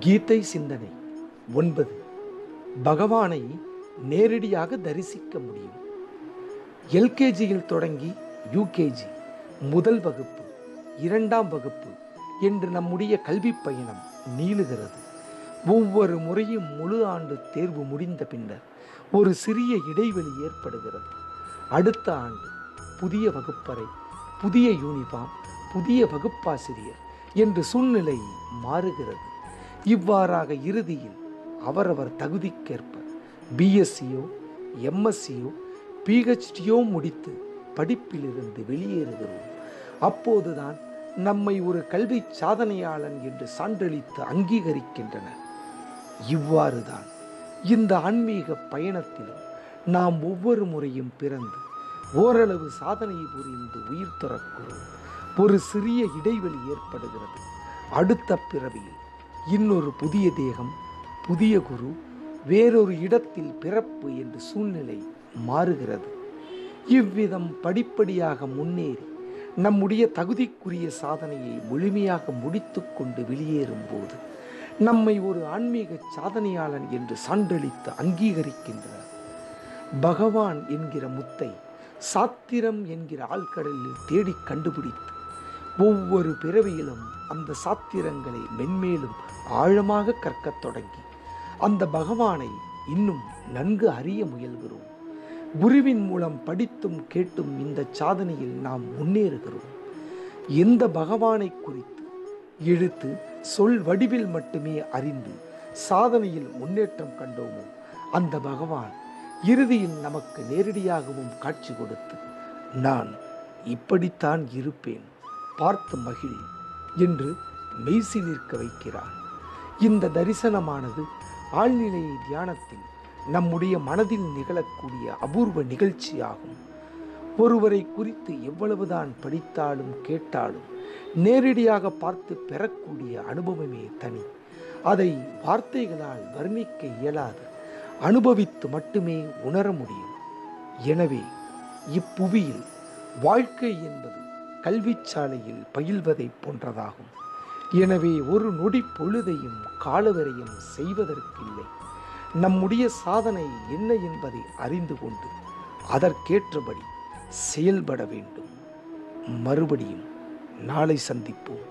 கீதை சிந்தனை ஒன்பது. பகவானை நேரடியாக தரிசிக்க முடியும். எல்கேஜியில் தொடங்கி யூகேஜி முதல் வகுப்பு இரண்டாம் வகுப்பு என்று நம்முடைய கல்வி பயணம் நீளுகிறது. ஒவ்வொரு முறையும் முழு ஆண்டு தேர்வு முடிந்த பின்னர் ஒரு சிறிய இடைவெளி ஏற்படுகிறது. அடுத்த ஆண்டு புதிய வகுப்பறை புதிய யூனிஃபார்ம் புதிய வகுப்பாசிரியர் என்று சூழ்நிலை மாறுகிறது. இவ்வாறாக இறுதியில் அவரவர் தகுதிக்கேற்ப பிஎஸ்சியோ எம்எஸ்சியோ பிஹெச்டியோ முடித்து படிப்பிலிருந்து வெளியேறுகிறோம். அப்போதுதான் நம்மை ஒரு கல்வி சாதனையாளன் என்று சான்றளித்து அங்கீகரிக்கின்றனர். இவ்வாறுதான் இந்த ஆன்மீக பயணத்திலும் நாம் ஒவ்வொரு முறையும் பிறந்து ஓரளவு சாதனை புரிந்து உயிர் துறக்கிறோம். ஒரு சிறிய இடைவெளி ஏற்படுகிறது. அடுத்த பிறவியில் இன்னொரு புதிய தேகம் புதிய குரு வேறொரு இடத்தில் பிறப்பு என்று சூழ்நிலை மாறுகிறது. இவ்விதம் படிப்படியாக முன்னேறி நம்முடைய தகுதிக்குரிய சாதனையை முழுமையாக முடித்துக்கொண்டு வெளியேறும் போது நம்மை ஒரு ஆன்மீக சாதனையாளன் என்று சான்றளித்து அங்கீகரிக்கின்றனர். பகவான் என்கிற முத்தை சாத்திரம் என்கிற ஆழ்கடலில் தேடி கண்டுபிடித்து ஒவ்வொரு பிறவியிலும் அந்த சாத்திரங்களை மென்மேலும் ஆழமாக கற்கத் தொடங்கி அந்த பகவானை இன்னும் நன்கு அறிய முயல்கிறோம். குருவின் மூலம் படித்தும் கேட்டும் இந்த சாதனையில் நாம் முன்னேறுகிறோம். எந்த பகவானை குறித்து எழுத்து சொல் வடிவில் மட்டுமே அறிந்து சாதனையில் முன்னேற்றம் கண்டோமோ அந்த பகவான் இறுதியில் நமக்கு நேரடியாகவும் காட்சி கொடுத்து நான் இப்படித்தான் இருப்பேன். பார்த்து மகிழ். என்று மெய்சி நிற்க வைக்கிறார். இந்த தரிசனமானது ஆழ்நிலை தியானத்தில் நம்முடைய மனதில் நிகழக்கூடிய அபூர்வ நிகழ்ச்சியாகும். ஒருவரை குறித்து எவ்வளவுதான் படித்தாலும் கேட்டாலும் நேரடியாக பார்த்து பெறக்கூடிய அனுபவமே தனி. அதை வார்த்தைகளால் வர்ணிக்க இயலாது. அனுபவித்து மட்டுமே உணர முடியும். எனவே இப்புவியில் வாழ்க்கை என்பது கல்விச்சாலையில் பயில்வதை போன்றதாகும். எனவே ஒரு நொடி பொழுதையும் காலவரையும் செய்வதற்கில்லை. நம்முடைய சாதனை என்ன என்பதை அறிந்து கொண்டு அதற்கேற்றபடி செயல்பட வேண்டும். மறுபடியும் நாளை சந்திப்போம்.